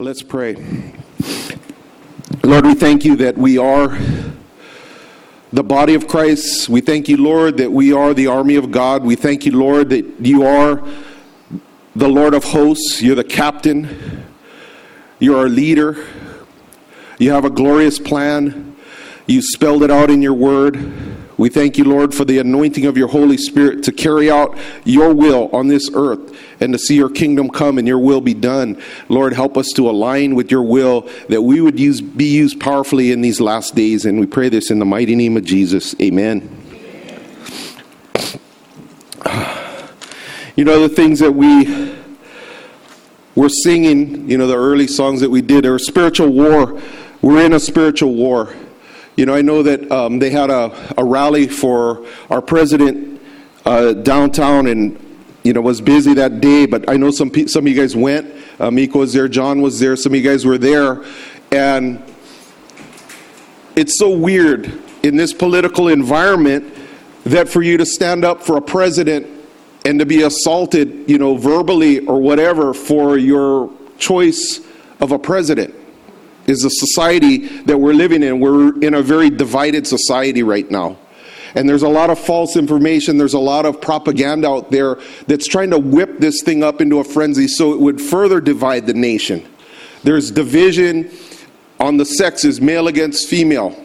Let's pray. Lord, we thank you that we are the body of Christ. We thank you, Lord, that we are the army of God. We thank you, Lord, that you are the Lord of hosts. You're the captain. You're our leader. You have a glorious plan. You spelled it out in your word. We thank you, Lord, for the anointing of your Holy Spirit to carry out your will on this earth and to see your kingdom come and your will be done. Lord, help us to align with your will that we would use, be used powerfully in these last days. And we pray this in the mighty name of Jesus. Amen. You know, the things that we were singing, you know, the early songs that we did, are spiritual war. We're in a spiritual war. You know, I know that um, they had a, a rally for our president uh, downtown and, you know, was busy that day, but I know some, some of you guys went. Uh, Miko was there, John was there, some of you guys were there. And it's so weird in this political environment that for you to stand up for a president and to be assaulted, you know, verbally or whatever for your choice of a president is the society that we're living in. We're in a very divided society right now. And there's a lot of false information, there's a lot of propaganda out there that's trying to whip this thing up into a frenzy so it would further divide the nation. There's division on the sexes, male against female.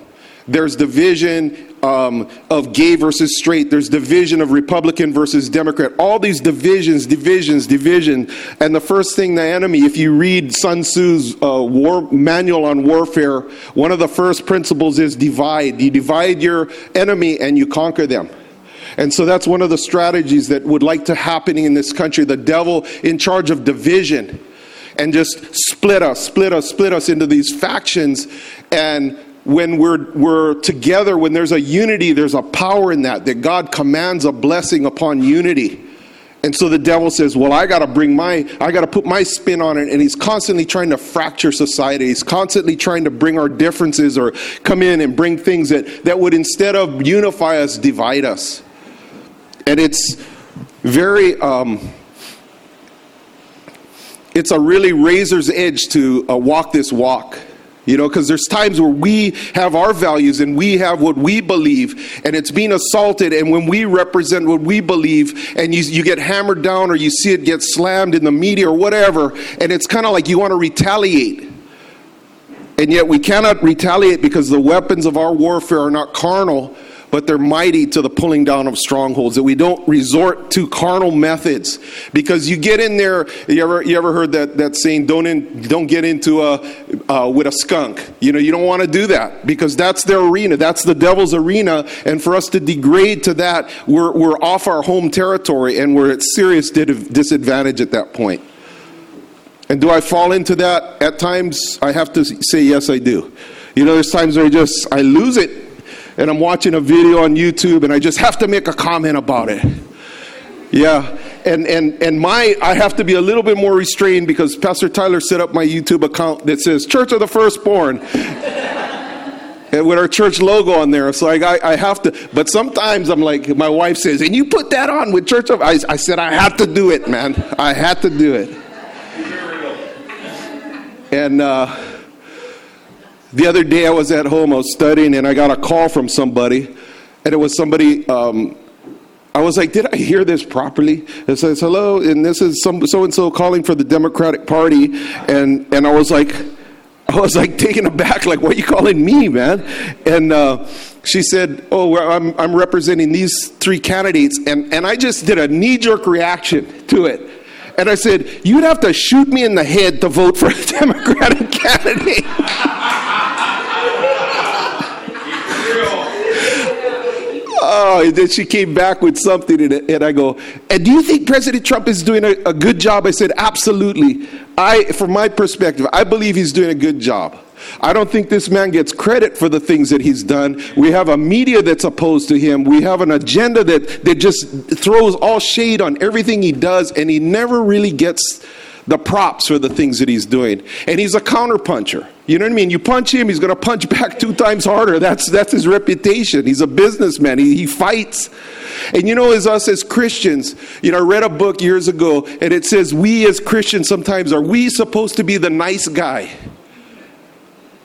There's division um, of gay versus straight. There's division of Republican versus Democrat. All these divisions, divisions, division. And the first thing the enemy, if you read Sun Tzu's uh, war manual on warfare, one of the first principles is divide. You divide your enemy and you conquer them. And so that's one of the strategies that would like to happen in this country. The devil in charge of division and just split us, split us, split us into these factions and when we're, we're together, when there's a unity, there's a power in that, that God commands a blessing upon unity. And so the devil says, Well, I got to bring my, I got to put my spin on it. And he's constantly trying to fracture society. He's constantly trying to bring our differences or come in and bring things that, that would, instead of unify us, divide us. And it's very, um, it's a really razor's edge to uh, walk this walk. You know, because there's times where we have our values and we have what we believe, and it's being assaulted. And when we represent what we believe, and you, you get hammered down or you see it get slammed in the media or whatever, and it's kind of like you want to retaliate. And yet we cannot retaliate because the weapons of our warfare are not carnal, but they're mighty to the pulling down of strongholds. That we don't resort to carnal methods because you get in there. You ever you ever heard that that saying? Don't in, don't get into a uh, with a skunk. You know you don't want to do that because that's their arena. That's the devil's arena. And for us to degrade to that, we're we're off our home territory and we're at serious disadvantage at that point. And do I fall into that at times? I have to say yes, I do. You know, there's times where I just I lose it and I'm watching a video on YouTube and I just have to make a comment about it. Yeah. And and and my I have to be a little bit more restrained because Pastor Tyler set up my YouTube account that says Church of the Firstborn. and with our church logo on there. So I, I have to, but sometimes I'm like, my wife says, and you put that on with Church of, I, I said, I had to do it, man. I had to do it. And, uh, the other day I was at home, I was studying, and I got a call from somebody, and it was somebody. Um, I was like, did I hear this properly? It says, hello, and this is some so and so calling for the Democratic Party, and and I was like, I was like taken aback, like, what are you calling me, man? And uh, she said, oh, I'm I'm representing these three candidates, and and I just did a knee jerk reaction to it. And I said, You'd have to shoot me in the head to vote for a Democratic candidate. oh, and then she came back with something, and, and I go, and do you think President Trump is doing a, a good job? I said, absolutely. I, from my perspective, I believe he's doing a good job. I don't think this man gets credit for the things that he's done. We have a media that's opposed to him. We have an agenda that, that just throws all shade on everything he does, and he never really gets the props for the things that he's doing. And he's a counterpuncher. You know what I mean? You punch him, he's going to punch back two times harder. That's, that's his reputation. He's a businessman, he, he fights. And you know, as us as Christians, you know, I read a book years ago, and it says, We as Christians sometimes are we supposed to be the nice guy?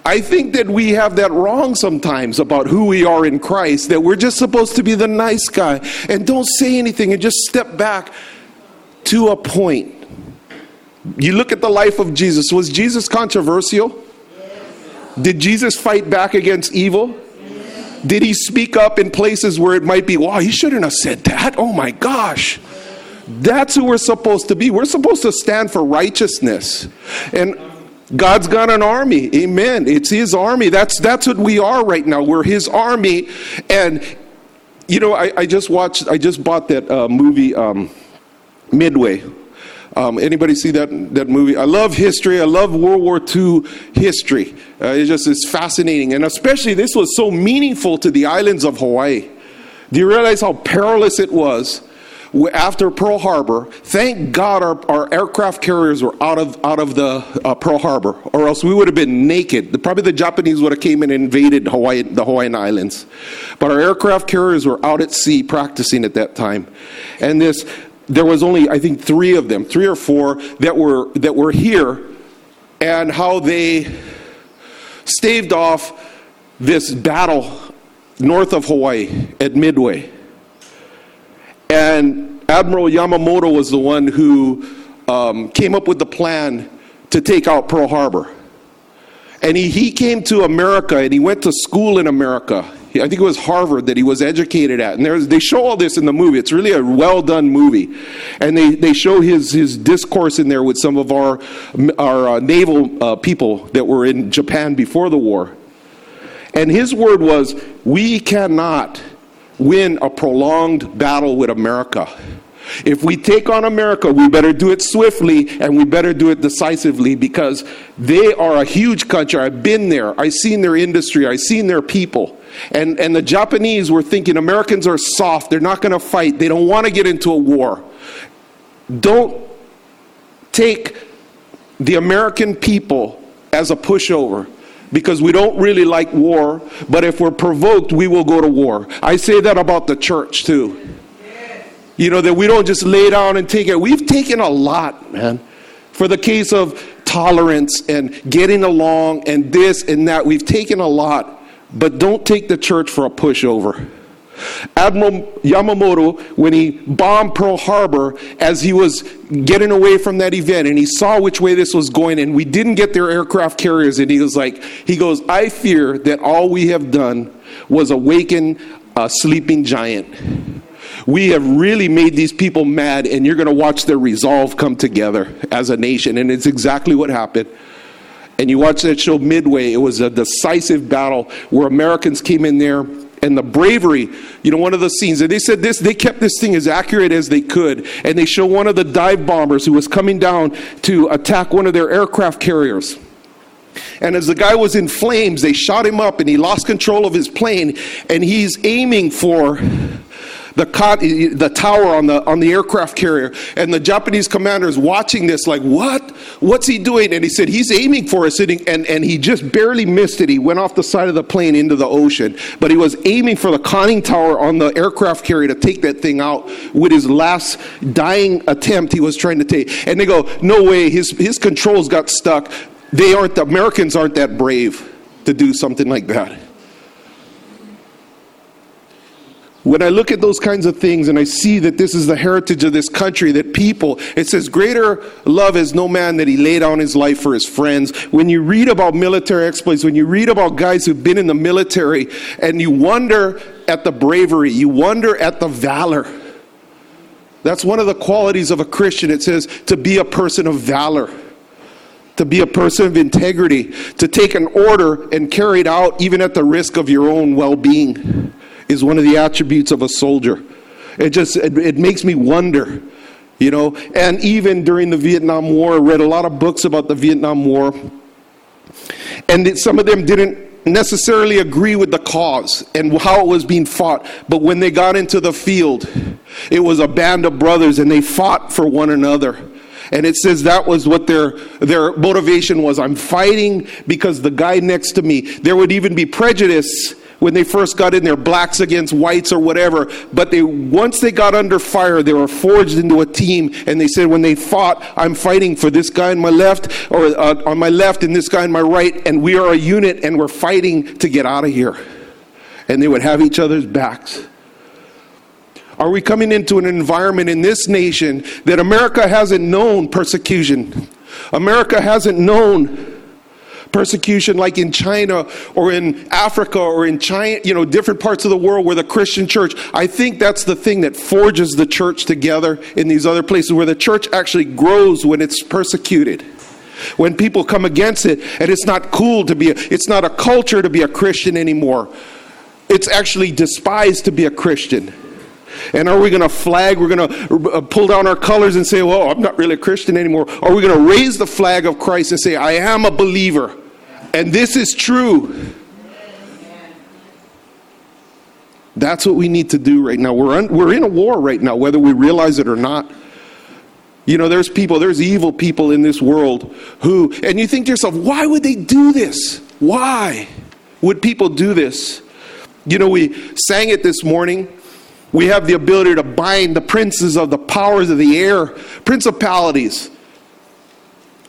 I think that we have that wrong sometimes about who we are in Christ, that we're just supposed to be the nice guy and don't say anything and just step back to a point. You look at the life of Jesus. Was Jesus controversial? Did Jesus fight back against evil? Did he speak up in places where it might be, wow, he shouldn't have said that? Oh my gosh. That's who we're supposed to be. We're supposed to stand for righteousness. And God's got an army. Amen. It's his army. That's that's what we are right now. We're his army. And you know, I, I just watched I just bought that uh, movie um, Midway. Um, anybody see that that movie? I love history. I love World War II history. Uh, it just is fascinating, and especially this was so meaningful to the islands of Hawaii. Do you realize how perilous it was? after Pearl Harbor, thank God our, our aircraft carriers were out of out of the uh, Pearl Harbor, or else we would have been naked. The, probably the Japanese would have came and invaded Hawaii, the Hawaiian Islands. But our aircraft carriers were out at sea practicing at that time, and this there was only I think three of them, three or four that were that were here, and how they staved off this battle north of Hawaii at Midway and Admiral Yamamoto was the one who um, came up with the plan to take out Pearl Harbor. And he, he came to America and he went to school in America. I think it was Harvard that he was educated at. And they show all this in the movie. It's really a well done movie. And they, they show his, his discourse in there with some of our, our uh, naval uh, people that were in Japan before the war. And his word was, We cannot win a prolonged battle with America. If we take on America, we better do it swiftly and we better do it decisively because they are a huge country. I've been there. I've seen their industry. I've seen their people. And, and the Japanese were thinking Americans are soft. They're not going to fight. They don't want to get into a war. Don't take the American people as a pushover because we don't really like war, but if we're provoked, we will go to war. I say that about the church too. You know, that we don't just lay down and take it. We've taken a lot, man. For the case of tolerance and getting along and this and that, we've taken a lot, but don't take the church for a pushover. Admiral Yamamoto, when he bombed Pearl Harbor, as he was getting away from that event, and he saw which way this was going, and we didn't get their aircraft carriers, and he was like, he goes, I fear that all we have done was awaken a sleeping giant. We have really made these people mad, and you're going to watch their resolve come together as a nation. And it's exactly what happened. And you watch that show Midway, it was a decisive battle where Americans came in there and the bravery. You know, one of the scenes, and they said this, they kept this thing as accurate as they could. And they show one of the dive bombers who was coming down to attack one of their aircraft carriers. And as the guy was in flames, they shot him up and he lost control of his plane. And he's aiming for the, cot, the tower on the, on the aircraft carrier. And the Japanese commander is watching this, like, what? What's he doing? And he said, he's aiming for us. And, and, and he just barely missed it. He went off the side of the plane into the ocean. But he was aiming for the conning tower on the aircraft carrier to take that thing out with his last dying attempt he was trying to take. And they go, no way, his, his controls got stuck. They aren't, the Americans aren't that brave to do something like that. When I look at those kinds of things and I see that this is the heritage of this country, that people, it says, greater love is no man that he laid down his life for his friends. When you read about military exploits, when you read about guys who've been in the military, and you wonder at the bravery, you wonder at the valor. That's one of the qualities of a Christian. It says to be a person of valor to be a person of integrity, to take an order and carry it out even at the risk of your own well being is one of the attributes of a soldier. It just it, it makes me wonder, you know. And even during the Vietnam War, I read a lot of books about the Vietnam War, and it, some of them didn't necessarily agree with the cause and how it was being fought. But when they got into the field, it was a band of brothers, and they fought for one another And it says that was what their, their motivation was. I'm fighting because the guy next to me, there would even be prejudice when they first got in there, blacks against whites or whatever. But they, once they got under fire, they were forged into a team. And they said, when they fought, I'm fighting for this guy on my left, or uh, on my left, and this guy on my right, and we are a unit, and we're fighting to get out of here. And they would have each other's backs. Are we coming into an environment in this nation that America hasn't known persecution? America hasn't known persecution like in China or in Africa or in China, you know, different parts of the world where the Christian church, I think that's the thing that forges the church together in these other places where the church actually grows when it's persecuted. When people come against it and it's not cool to be a, it's not a culture to be a Christian anymore. It's actually despised to be a Christian. And are we going to flag? We're going to uh, pull down our colors and say, well, I'm not really a Christian anymore. Are we going to raise the flag of Christ and say, I am a believer? And this is true. That's what we need to do right now. We're, un- we're in a war right now, whether we realize it or not. You know, there's people, there's evil people in this world who, and you think to yourself, why would they do this? Why would people do this? You know, we sang it this morning. We have the ability to bind the princes of the powers of the air, principalities.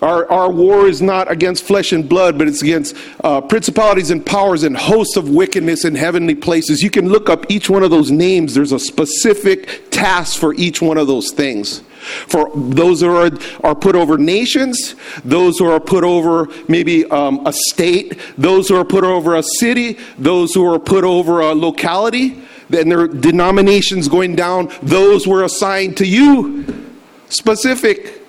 Our, our war is not against flesh and blood, but it's against uh, principalities and powers and hosts of wickedness in heavenly places. You can look up each one of those names. There's a specific task for each one of those things. For those who are, are put over nations, those who are put over maybe um, a state, those who are put over a city, those who are put over a locality, and their denominations going down, those were assigned to you. Specific.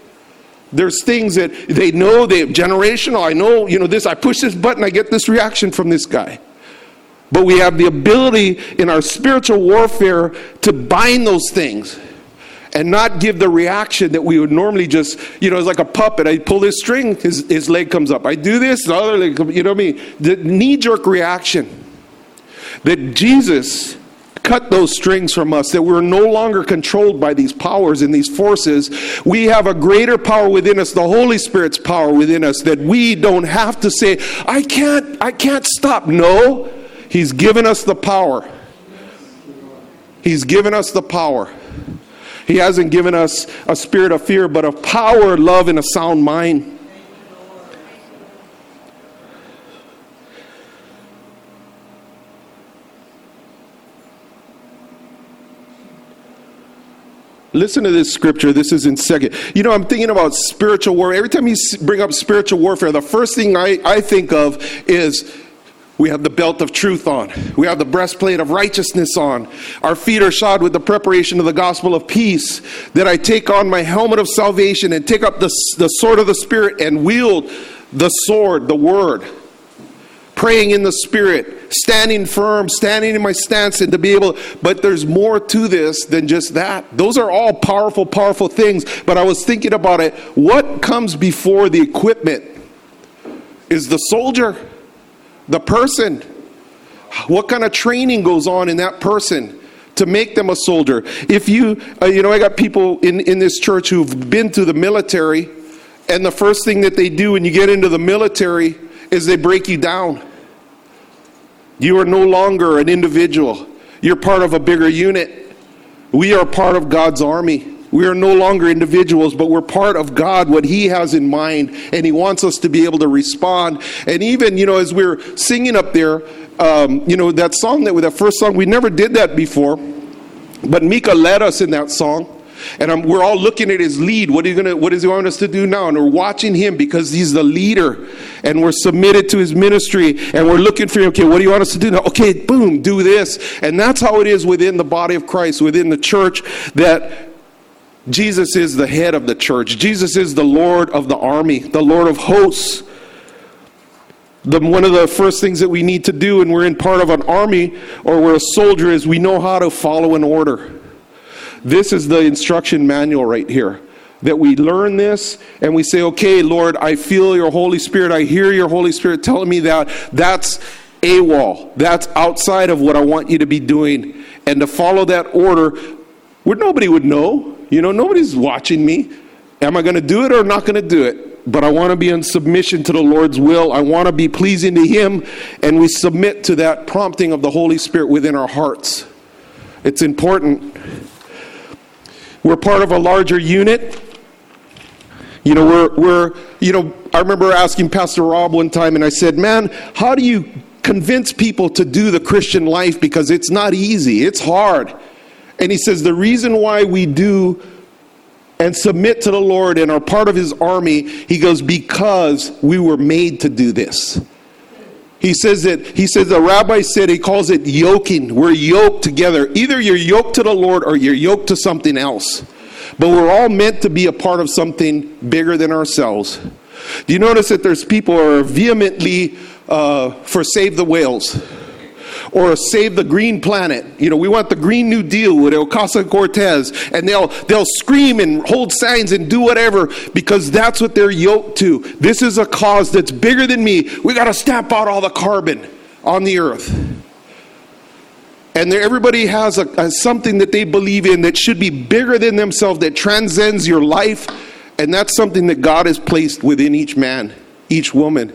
There's things that they know, they generational. I know, you know, this, I push this button, I get this reaction from this guy. But we have the ability in our spiritual warfare to bind those things and not give the reaction that we would normally just, you know, it's like a puppet. I pull this string, his, his leg comes up. I do this, the other leg, you know what I mean? The knee jerk reaction. That Jesus cut those strings from us, that we're no longer controlled by these powers and these forces. We have a greater power within us, the Holy Spirit's power within us, that we don't have to say, I can't, I can't stop. No, He's given us the power. He's given us the power. He hasn't given us a spirit of fear, but of power, love, and a sound mind. Listen to this scripture. This is in second. You know, I'm thinking about spiritual warfare. Every time you bring up spiritual warfare, the first thing I, I think of is we have the belt of truth on. We have the breastplate of righteousness on. Our feet are shod with the preparation of the gospel of peace. That I take on my helmet of salvation and take up the, the sword of the Spirit and wield the sword, the word praying in the spirit, standing firm, standing in my stance, and to be able, but there's more to this than just that. Those are all powerful, powerful things. But I was thinking about it. What comes before the equipment is the soldier, the person. What kind of training goes on in that person? to make them a soldier. If you, uh, you know, I got people in, in this church who've been through the military, and the first thing that they do when you get into the military is they break you down. You are no longer an individual, you're part of a bigger unit. We are part of God's army. We are no longer individuals, but we're part of God, what He has in mind, and He wants us to be able to respond. And even, you know, as we are singing up there, um, you know, that song that that first song, we never did that before, but Mika led us in that song. And I'm, we're all looking at his lead. What, are you gonna, what does he want us to do now? And we're watching him because he's the leader. And we're submitted to his ministry. And we're looking for him. Okay, what do you want us to do now? Okay, boom, do this. And that's how it is within the body of Christ, within the church, that Jesus is the head of the church. Jesus is the Lord of the army, the Lord of hosts. The, one of the first things that we need to do, and we're in part of an army or we're a soldier, is we know how to follow an order. This is the instruction manual right here. That we learn this and we say, okay, Lord, I feel your Holy Spirit. I hear your Holy Spirit telling me that. That's AWOL. That's outside of what I want you to be doing. And to follow that order where nobody would know. You know, nobody's watching me. Am I going to do it or not going to do it? But I want to be in submission to the Lord's will. I want to be pleasing to Him, and we submit to that prompting of the Holy Spirit within our hearts. It's important. We're part of a larger unit. You know, we're, we're, you know, I remember asking Pastor Rob one time, and I said, Man, how do you convince people to do the Christian life? Because it's not easy, it's hard. And he says, The reason why we do and submit to the Lord and are part of his army, he goes, because we were made to do this. He says that he says the rabbi said he calls it yoking. We're yoked together. Either you're yoked to the Lord or you're yoked to something else. But we're all meant to be a part of something bigger than ourselves. Do you notice that there's people who are vehemently uh, for save the whales? Or save the green planet. You know, we want the Green New Deal with Ocasio Cortez, and they'll they'll scream and hold signs and do whatever because that's what they're yoked to. This is a cause that's bigger than me. We got to stamp out all the carbon on the earth. And everybody has a, a, something that they believe in that should be bigger than themselves, that transcends your life. And that's something that God has placed within each man, each woman,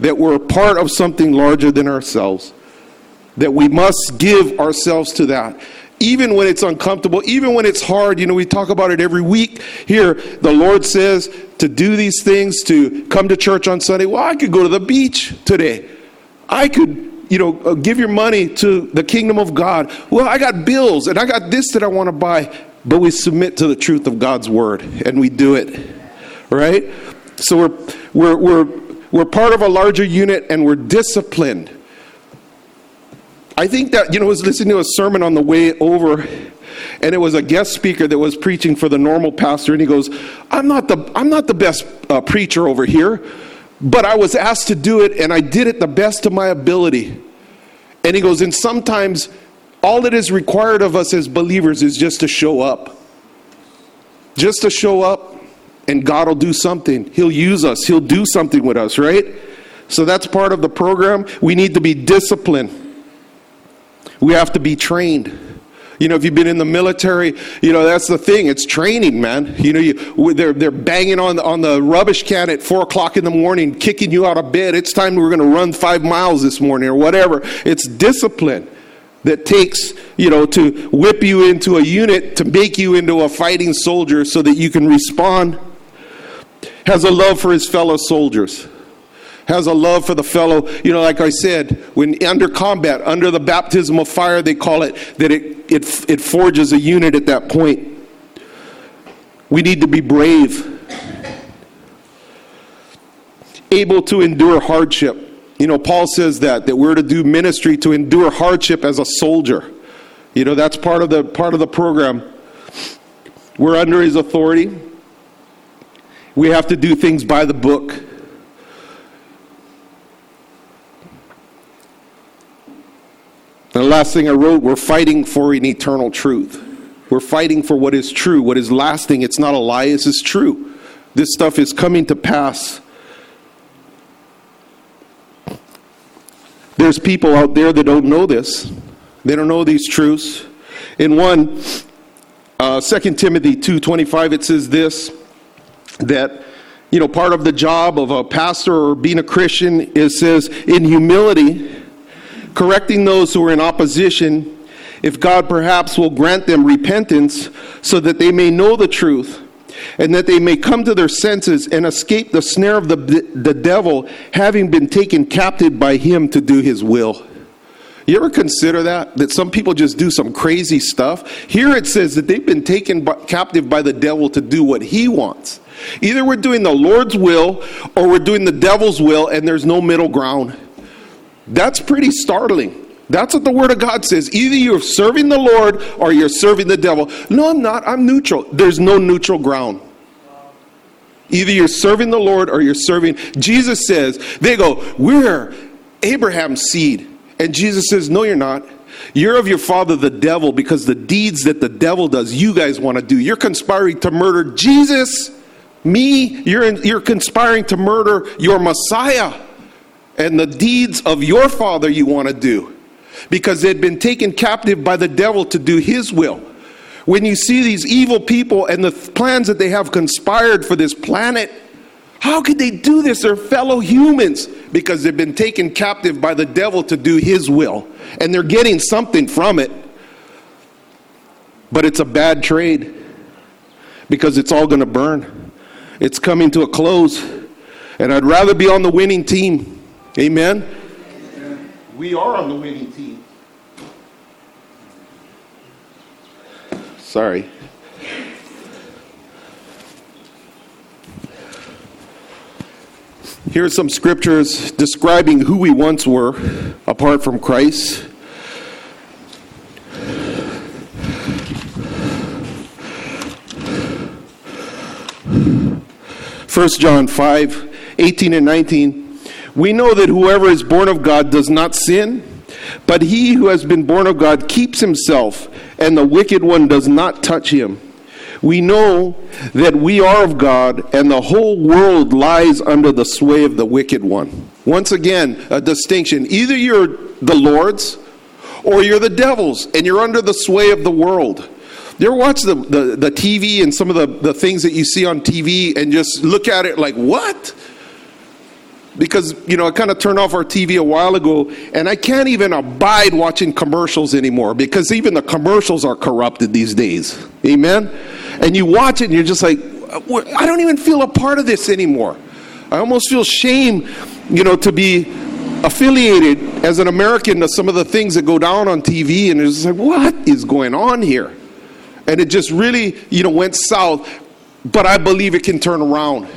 that we're a part of something larger than ourselves that we must give ourselves to that even when it's uncomfortable, even when it's hard. You know, we talk about it every week here. The Lord says to do these things, to come to church on Sunday. Well, I could go to the beach today. I could, you know, uh, give your money to the kingdom of God. Well, I got bills and I got this that I want to buy. But we submit to the truth of God's word and we do it, right? So we're, we're, we're, we're part of a larger unit and we're disciplined. I think that, you know, I was listening to a sermon on the way over, and it was a guest speaker that was preaching for the normal pastor, and he goes, I'm not the, I'm not the best uh, preacher over here, but I was asked to do it, and I did it the best of my ability. And he goes, and sometimes all that is required of us as believers is just to show up. Just to show up, and God will do something. He'll use us, He'll do something with us, right? So that's part of the program. We need to be disciplined. We have to be trained. You know, if you've been in the military, you know that's the thing. It's training, man. You know, you, they're they're banging on on the rubbish can at four o'clock in the morning, kicking you out of bed. It's time we're going to run five miles this morning or whatever. It's discipline that takes you know to whip you into a unit to make you into a fighting soldier so that you can respond. Has a love for his fellow soldiers has a love for the fellow. You know, like I said, when under combat, under the baptism of fire, they call it that it, it, it forges a unit at that point. We need to be brave, able to endure hardship. You know, Paul says that that we're to do ministry to endure hardship as a soldier. You know, that's part of the part of the program. We're under his authority. We have to do things by the book. And the last thing I wrote, we're fighting for an eternal truth. We're fighting for what is true, what is lasting. It's not a lie, this is true. This stuff is coming to pass. There's people out there that don't know this. They don't know these truths. In one, uh, 2 Timothy 2.25, it says this, that, you know, part of the job of a pastor or being a Christian is says, in humility, correcting those who are in opposition, if God perhaps will grant them repentance so that they may know the truth and that they may come to their senses and escape the snare of the, the devil, having been taken captive by him to do his will. You ever consider that? That some people just do some crazy stuff? Here it says that they've been taken by, captive by the devil to do what he wants. Either we're doing the Lord's will or we're doing the devil's will, and there's no middle ground. That's pretty startling. That's what the Word of God says. Either you're serving the Lord or you're serving the devil. No, I'm not. I'm neutral. There's no neutral ground. Either you're serving the Lord or you're serving. Jesus says, they go, We're Abraham's seed. And Jesus says, No, you're not. You're of your father, the devil, because the deeds that the devil does, you guys want to do. You're conspiring to murder Jesus, me. You're, in, you're conspiring to murder your Messiah and the deeds of your father you want to do because they'd been taken captive by the devil to do his will. When you see these evil people and the th- plans that they have conspired for this planet, how could they do this? They're fellow humans because they've been taken captive by the devil to do his will. And they're getting something from it. But it's a bad trade because it's all going to burn. It's coming to a close. And I'd rather be on the winning team. Amen? We are on the winning team. Sorry. Here are some scriptures describing who we once were apart from Christ. First John 5, 18 and 19. We know that whoever is born of God does not sin, but he who has been born of God keeps himself, and the wicked one does not touch him. We know that we are of God, and the whole world lies under the sway of the wicked one. Once again, a distinction. Either you're the Lord's or you're the devil's, and you're under the sway of the world. You ever watch the, the, the TV and some of the, the things that you see on TV and just look at it like, what? Because, you know, I kind of turned off our TV a while ago and I can't even abide watching commercials anymore because even the commercials are corrupted these days. Amen? And you watch it and you're just like, I don't even feel a part of this anymore. I almost feel shame, you know, to be affiliated as an American to some of the things that go down on TV and it's like, what is going on here? and it just really, you know, went south. But I believe it can turn around.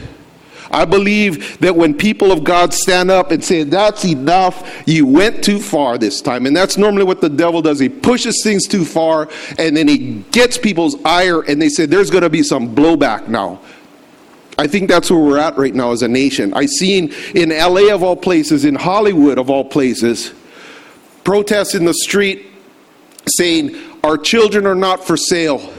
I believe that when people of God stand up and say, That's enough, you went too far this time. And that's normally what the devil does. He pushes things too far and then he gets people's ire and they say, There's going to be some blowback now. I think that's where we're at right now as a nation. I seen in LA of all places, in Hollywood of all places, protests in the street saying, Our children are not for sale.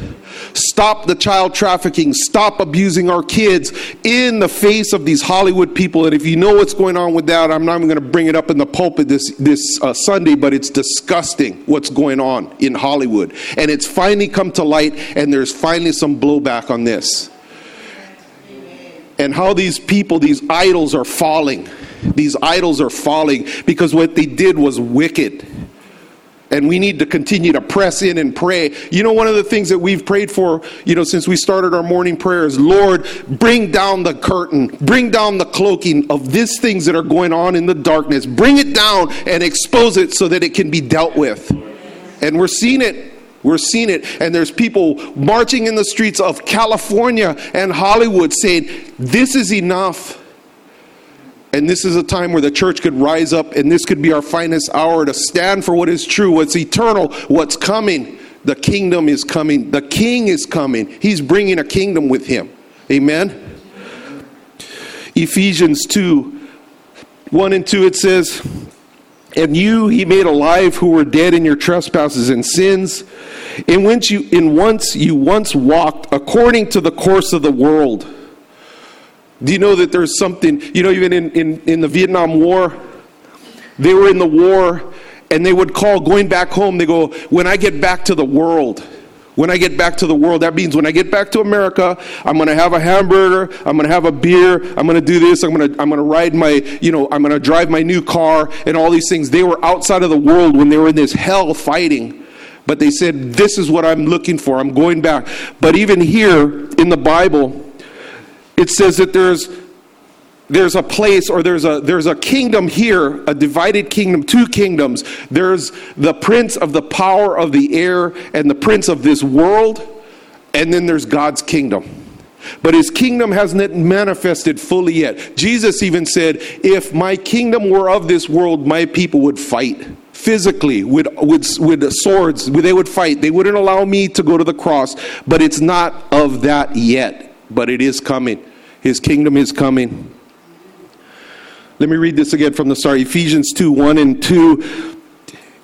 Stop the child trafficking. Stop abusing our kids in the face of these Hollywood people. And if you know what's going on with that, I'm not even going to bring it up in the pulpit this, this uh, Sunday, but it's disgusting what's going on in Hollywood. And it's finally come to light, and there's finally some blowback on this. And how these people, these idols, are falling. These idols are falling because what they did was wicked. And we need to continue to press in and pray. You know, one of the things that we've prayed for, you know, since we started our morning prayers, Lord, bring down the curtain, bring down the cloaking of these things that are going on in the darkness. Bring it down and expose it so that it can be dealt with. And we're seeing it. We're seeing it. And there's people marching in the streets of California and Hollywood saying, this is enough. And this is a time where the church could rise up, and this could be our finest hour to stand for what is true, what's eternal, what's coming. The kingdom is coming. The king is coming. He's bringing a kingdom with him. Amen. Ephesians 2 1 and 2, it says, And you he made alive who were dead in your trespasses and sins, in which you in once you once walked according to the course of the world do you know that there's something, you know, even in, in, in the Vietnam War, they were in the war and they would call going back home, they go, when I get back to the world, when I get back to the world, that means when I get back to America, I'm going to have a hamburger, I'm going to have a beer, I'm going to do this, I'm going to I'm going to ride my, you know, I'm going to drive my new car and all these things. They were outside of the world when they were in this hell fighting. But they said, "This is what I'm looking for. I'm going back." But even here in the Bible, it says that there's there's a place or there's a there's a kingdom here a divided kingdom two kingdoms. There's the prince of the power of the air and the prince of this world and then there's god's kingdom. But his kingdom hasn't manifested fully yet. Jesus even said if my kingdom were of this world my people would fight physically with, with, with swords. They would fight. They wouldn't allow me to go to the cross but it's not of that yet but it is coming. His kingdom is coming. Let me read this again from the start Ephesians 2 1 and 2.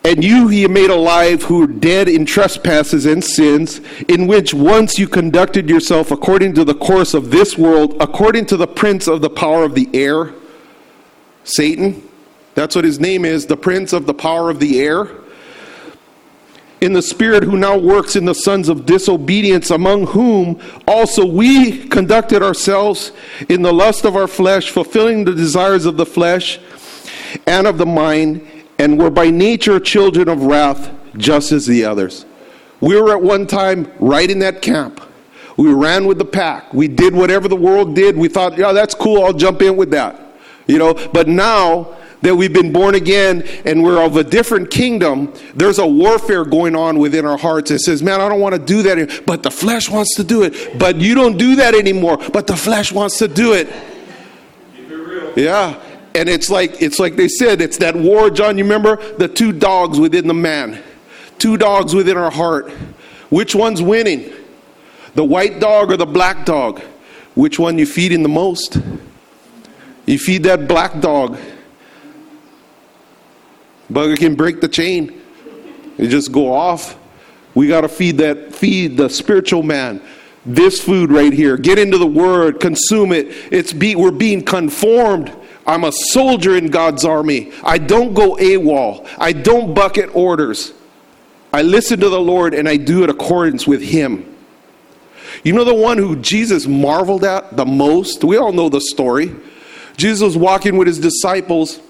And you he made alive who were dead in trespasses and sins, in which once you conducted yourself according to the course of this world, according to the prince of the power of the air, Satan. That's what his name is, the prince of the power of the air in the Spirit who now works in the sons of disobedience, among whom also we conducted ourselves in the lust of our flesh, fulfilling the desires of the flesh and of the mind, and were by nature children of wrath, just as the others. We were at one time right in that camp. We ran with the pack. We did whatever the world did. We thought, yeah, that's cool. I'll jump in with that. You know, but now that we've been born again and we're of a different kingdom, there's a warfare going on within our hearts. It says, man, I don't want to do that, but the flesh wants to do it. But you don't do that anymore, but the flesh wants to do it. Yeah. And it's like it's like they said, it's that war, John. You remember the two dogs within the man, two dogs within our heart. Which one's winning? The white dog or the black dog? Which one you feeding the most? You feed that black dog. Bugger can break the chain. You just go off. We got to feed that, feed the spiritual man. This food right here. Get into the word, consume it. It's be, we're being conformed. I'm a soldier in God's army. I don't go AWOL. I don't bucket orders. I listen to the Lord and I do it accordance with Him. You know the one who Jesus marveled at the most? We all know the story. Jesus was walking with his disciples,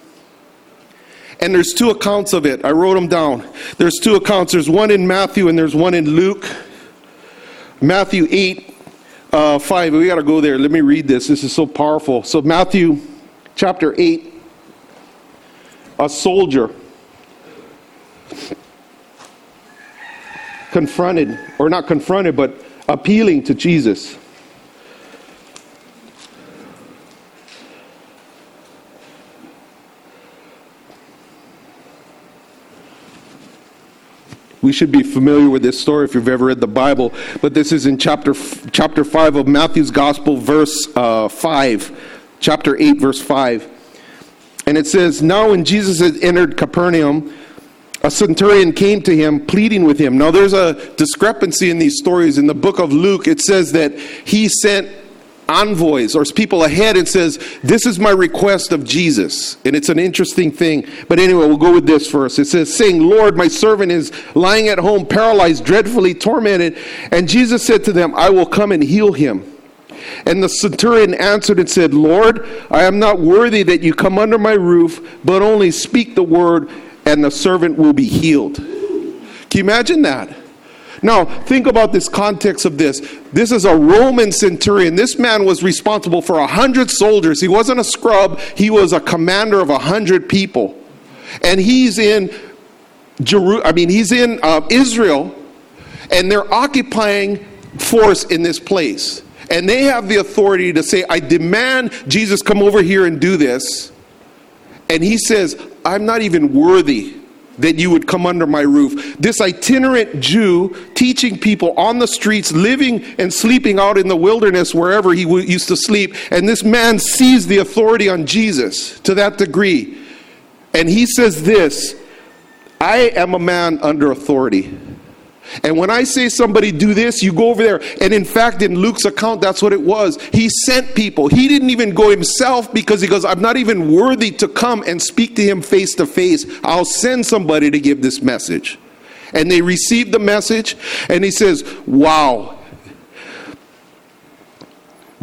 and there's two accounts of it. I wrote them down. There's two accounts. There's one in Matthew and there's one in Luke. Matthew 8, uh, 5. We got to go there. Let me read this. This is so powerful. So, Matthew chapter 8, a soldier confronted, or not confronted, but appealing to Jesus. We should be familiar with this story if you've ever read the Bible, but this is in chapter chapter 5 of Matthew's Gospel, verse uh, 5, chapter 8, verse 5. And it says, Now when Jesus had entered Capernaum, a centurion came to him pleading with him. Now, there's a discrepancy in these stories. In the book of Luke, it says that he sent envoys or people ahead and says, This is my request of Jesus. And it's an interesting thing. But anyway, we'll go with this first. It says, saying, Lord, my servant is lying at home, paralyzed, dreadfully tormented. And Jesus said to them, I will come and heal him. And the centurion answered and said, Lord, I am not worthy that you come under my roof, but only speak the word and the servant will be healed. Can you imagine that? Now, think about this context of this. This is a Roman centurion. This man was responsible for a hundred soldiers. He wasn't a scrub, he was a commander of a hundred people. And he's in Jeru- I mean, he's in uh, Israel, and they're occupying force in this place. And they have the authority to say, I demand Jesus come over here and do this. And he says, I'm not even worthy that you would come under my roof. This itinerant Jew teaching people on the streets, living and sleeping out in the wilderness wherever he used to sleep. And this man sees the authority on Jesus to that degree. And he says this I am a man under authority. And when I say somebody do this, you go over there. And in fact, in Luke's account, that's what it was. He sent people. He didn't even go himself because he goes, I'm not even worthy to come and speak to him face to face. I'll send somebody to give this message. And they received the message, and he says, Wow,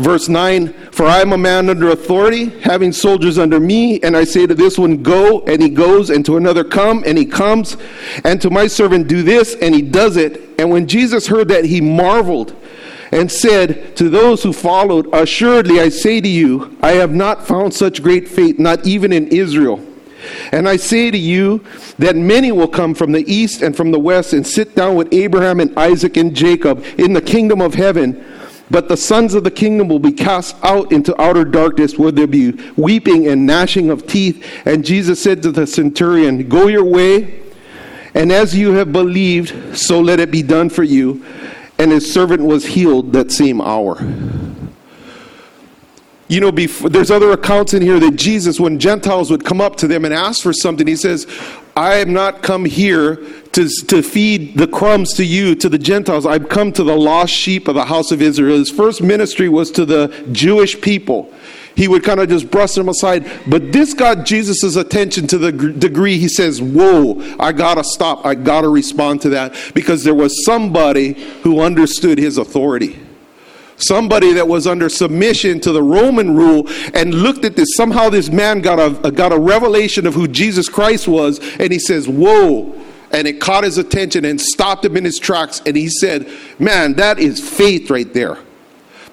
Verse 9 For I am a man under authority, having soldiers under me, and I say to this one, Go, and he goes, and to another, Come, and he comes, and to my servant, Do this, and he does it. And when Jesus heard that, he marveled and said to those who followed, Assuredly I say to you, I have not found such great faith, not even in Israel. And I say to you that many will come from the east and from the west and sit down with Abraham and Isaac and Jacob in the kingdom of heaven. But the sons of the kingdom will be cast out into outer darkness where there be weeping and gnashing of teeth. And Jesus said to the centurion, Go your way, and as you have believed, so let it be done for you. And his servant was healed that same hour. You know, before, there's other accounts in here that Jesus, when Gentiles would come up to them and ask for something, he says, I have not come here to, to feed the crumbs to you, to the Gentiles. I've come to the lost sheep of the house of Israel. His first ministry was to the Jewish people. he would kind of just brush them aside. But this got Jesus' attention to the degree he says, Whoa, I gotta stop. I gotta respond to that because there was somebody who understood his authority. Somebody that was under submission to the Roman rule and looked at this. Somehow this man got a, got a revelation of who Jesus Christ was, and he says, Whoa. And it caught his attention and stopped him in his tracks. And he said, Man, that is faith right there.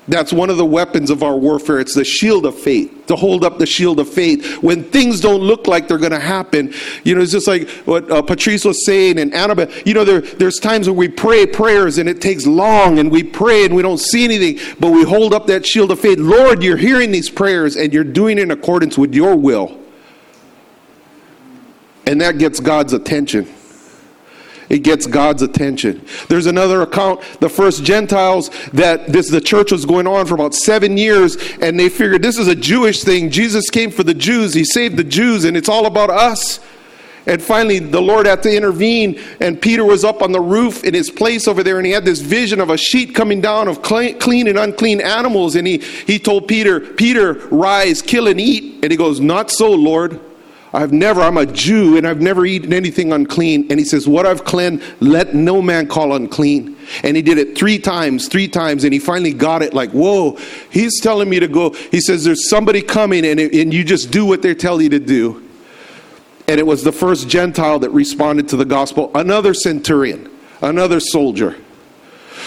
That's one of the weapons of our warfare. It's the shield of faith, to hold up the shield of faith. When things don't look like they're going to happen, you know, it's just like what uh, Patrice was saying and Annabelle. You know, there, there's times when we pray prayers and it takes long and we pray and we don't see anything, but we hold up that shield of faith. Lord, you're hearing these prayers and you're doing in accordance with your will. And that gets God's attention. It gets God's attention. There's another account, the first Gentiles, that this the church was going on for about seven years, and they figured this is a Jewish thing. Jesus came for the Jews, he saved the Jews, and it's all about us. And finally, the Lord had to intervene, and Peter was up on the roof in his place over there, and he had this vision of a sheet coming down of clean and unclean animals. And he, he told Peter, Peter, rise, kill, and eat. And he goes, Not so, Lord. I've never, I'm a Jew and I've never eaten anything unclean. And he says, What I've cleansed, let no man call unclean. And he did it three times, three times, and he finally got it like, Whoa, he's telling me to go. He says, There's somebody coming, and, it, and you just do what they tell you to do. And it was the first Gentile that responded to the gospel, another centurion, another soldier.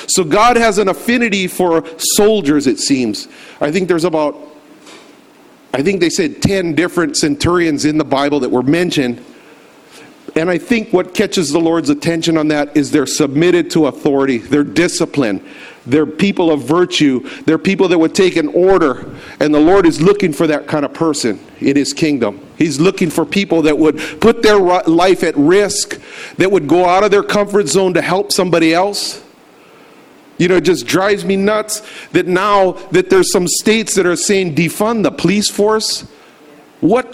So God has an affinity for soldiers, it seems. I think there's about I think they said 10 different centurions in the Bible that were mentioned. And I think what catches the Lord's attention on that is they're submitted to authority, they're disciplined, they're people of virtue, they're people that would take an order. And the Lord is looking for that kind of person in His kingdom. He's looking for people that would put their life at risk, that would go out of their comfort zone to help somebody else. You know, it just drives me nuts that now that there's some states that are saying defund the police force. What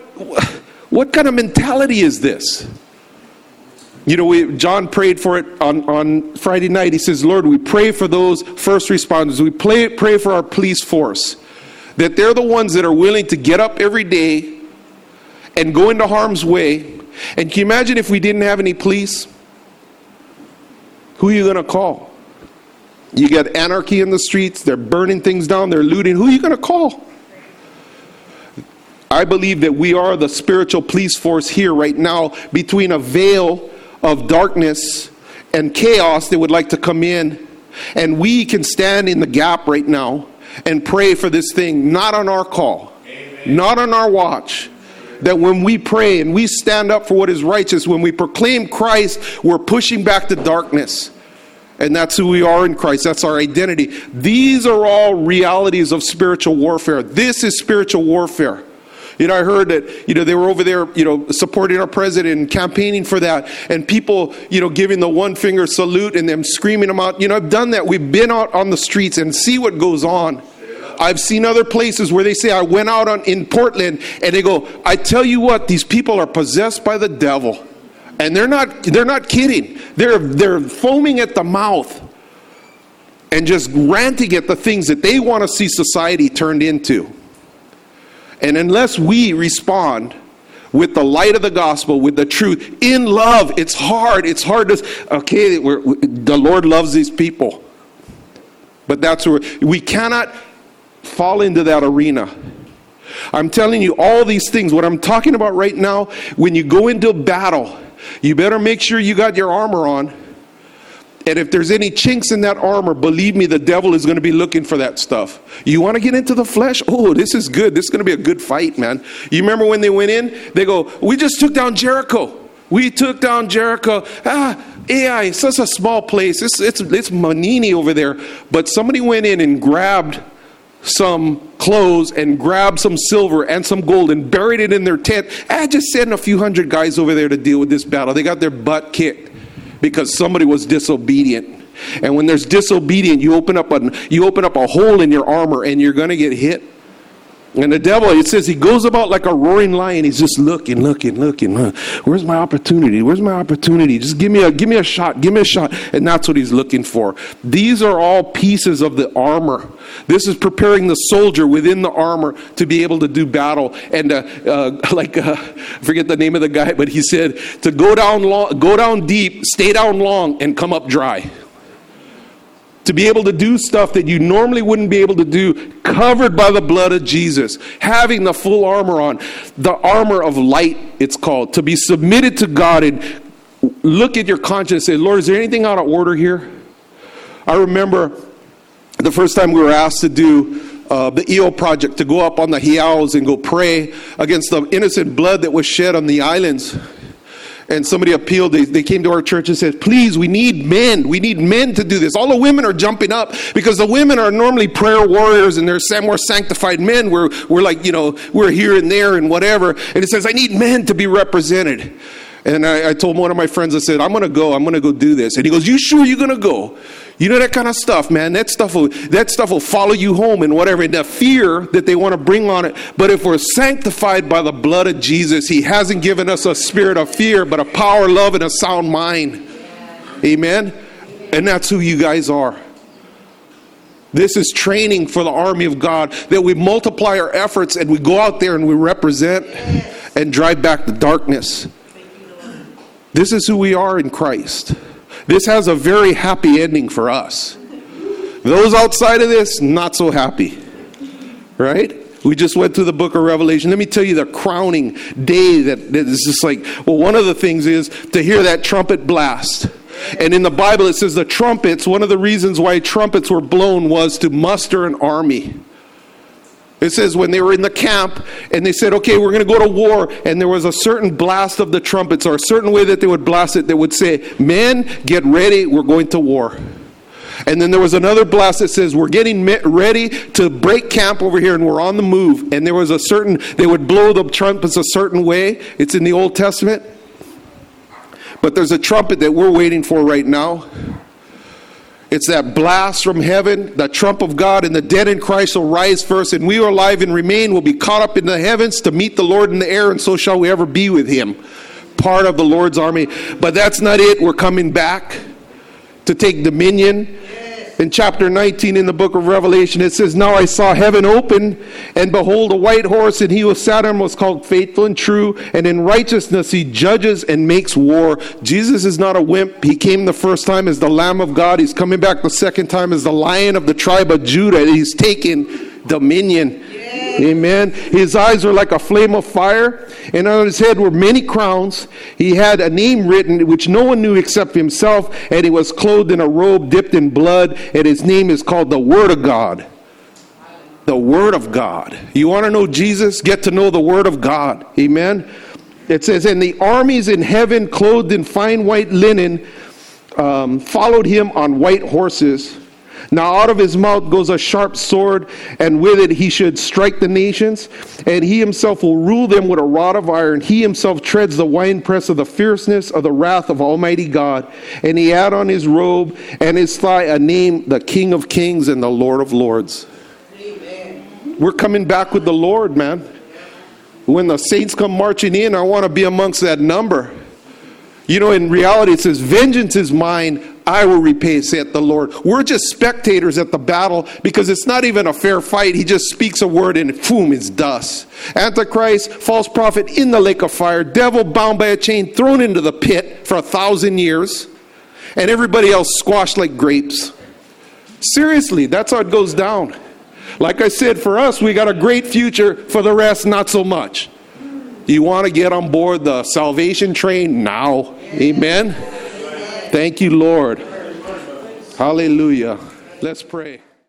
what kind of mentality is this? You know, we, John prayed for it on, on Friday night. He says, Lord, we pray for those first responders. We pray, pray for our police force, that they're the ones that are willing to get up every day and go into harm's way. And can you imagine if we didn't have any police? Who are you going to call? You get anarchy in the streets, they're burning things down, they're looting. Who are you going to call? I believe that we are the spiritual police force here right now between a veil of darkness and chaos that would like to come in. And we can stand in the gap right now and pray for this thing, not on our call, Amen. not on our watch. That when we pray and we stand up for what is righteous, when we proclaim Christ, we're pushing back the darkness. And that's who we are in Christ. That's our identity. These are all realities of spiritual warfare. This is spiritual warfare. You know, I heard that, you know, they were over there, you know, supporting our president and campaigning for that. And people, you know, giving the one finger salute and them screaming them out. You know, I've done that. We've been out on the streets and see what goes on. I've seen other places where they say, I went out on, in Portland and they go, I tell you what, these people are possessed by the devil. And they're not, they're not kidding. They're, they're foaming at the mouth and just ranting at the things that they want to see society turned into. And unless we respond with the light of the gospel, with the truth, in love, it's hard. It's hard to, okay, the Lord loves these people. But that's where we cannot fall into that arena. I'm telling you all these things. What I'm talking about right now, when you go into battle, you better make sure you got your armor on. And if there's any chinks in that armor, believe me, the devil is going to be looking for that stuff. You want to get into the flesh? Oh, this is good. This is going to be a good fight, man. You remember when they went in? They go, We just took down Jericho. We took down Jericho. Ah, Ai, it's such a small place. It's, it's, it's Manini over there. But somebody went in and grabbed some clothes and grabbed some silver and some gold and buried it in their tent. I just sent a few hundred guys over there to deal with this battle. They got their butt kicked because somebody was disobedient. And when there's disobedient, you open up a you open up a hole in your armor and you're going to get hit. And the devil, it says he goes about like a roaring lion. He's just looking, looking, looking. Where's my opportunity? Where's my opportunity? Just give me a give me a shot. Give me a shot. And that's what he's looking for. These are all pieces of the armor. This is preparing the soldier within the armor to be able to do battle. And uh, uh, like uh, forget the name of the guy, but he said to go down long, go down deep, stay down long, and come up dry to be able to do stuff that you normally wouldn't be able to do, covered by the blood of Jesus, having the full armor on, the armor of light, it's called, to be submitted to God and look at your conscience and say, Lord, is there anything out of order here? I remember the first time we were asked to do uh, the EO project, to go up on the Heiaus and go pray against the innocent blood that was shed on the islands and somebody appealed. They, they came to our church and said, Please, we need men. We need men to do this. All the women are jumping up because the women are normally prayer warriors and they're more sanctified men. We're, we're like, you know, we're here and there and whatever. And it says, I need men to be represented. And I, I told one of my friends, I said, I'm going to go. I'm going to go do this. And he goes, You sure you're going to go? You know that kind of stuff, man. That stuff will that stuff will follow you home and whatever. And the fear that they want to bring on it. But if we're sanctified by the blood of Jesus, He hasn't given us a spirit of fear, but a power, love, and a sound mind. Amen. And that's who you guys are. This is training for the army of God that we multiply our efforts and we go out there and we represent and drive back the darkness. This is who we are in Christ. This has a very happy ending for us. Those outside of this, not so happy. Right? We just went through the book of Revelation. Let me tell you the crowning day that, that is just like, well, one of the things is to hear that trumpet blast. And in the Bible, it says the trumpets, one of the reasons why trumpets were blown was to muster an army. It says when they were in the camp and they said, okay, we're going to go to war, and there was a certain blast of the trumpets or a certain way that they would blast it that would say, Men, get ready, we're going to war. And then there was another blast that says, We're getting ready to break camp over here and we're on the move. And there was a certain, they would blow the trumpets a certain way. It's in the Old Testament. But there's a trumpet that we're waiting for right now. It's that blast from heaven, the trump of God, and the dead in Christ will rise first, and we who are alive and remain will be caught up in the heavens to meet the Lord in the air, and so shall we ever be with him. Part of the Lord's army. But that's not it. We're coming back to take dominion in chapter 19 in the book of Revelation, it says, Now I saw heaven open, and behold, a white horse, and he who sat on was called faithful and true, and in righteousness he judges and makes war. Jesus is not a wimp. He came the first time as the Lamb of God. He's coming back the second time as the Lion of the tribe of Judah. He's taken dominion. Amen. His eyes were like a flame of fire, and on his head were many crowns. He had a name written which no one knew except himself, and he was clothed in a robe dipped in blood, and his name is called the Word of God. The Word of God. You want to know Jesus? Get to know the Word of God. Amen. It says, And the armies in heaven, clothed in fine white linen, um, followed him on white horses. Now out of his mouth goes a sharp sword, and with it he should strike the nations, and he himself will rule them with a rod of iron. He himself treads the winepress of the fierceness of the wrath of Almighty God. And he had on his robe and his thigh a name, the King of Kings and the Lord of Lords. Amen. We're coming back with the Lord, man. When the saints come marching in, I want to be amongst that number. You know, in reality, it says, Vengeance is mine, I will repay, saith the Lord. We're just spectators at the battle because it's not even a fair fight. He just speaks a word and boom, it's dust. Antichrist, false prophet in the lake of fire, devil bound by a chain, thrown into the pit for a thousand years, and everybody else squashed like grapes. Seriously, that's how it goes down. Like I said, for us, we got a great future. For the rest, not so much. You want to get on board the salvation train now? Amen. Thank you, Lord. Hallelujah. Let's pray.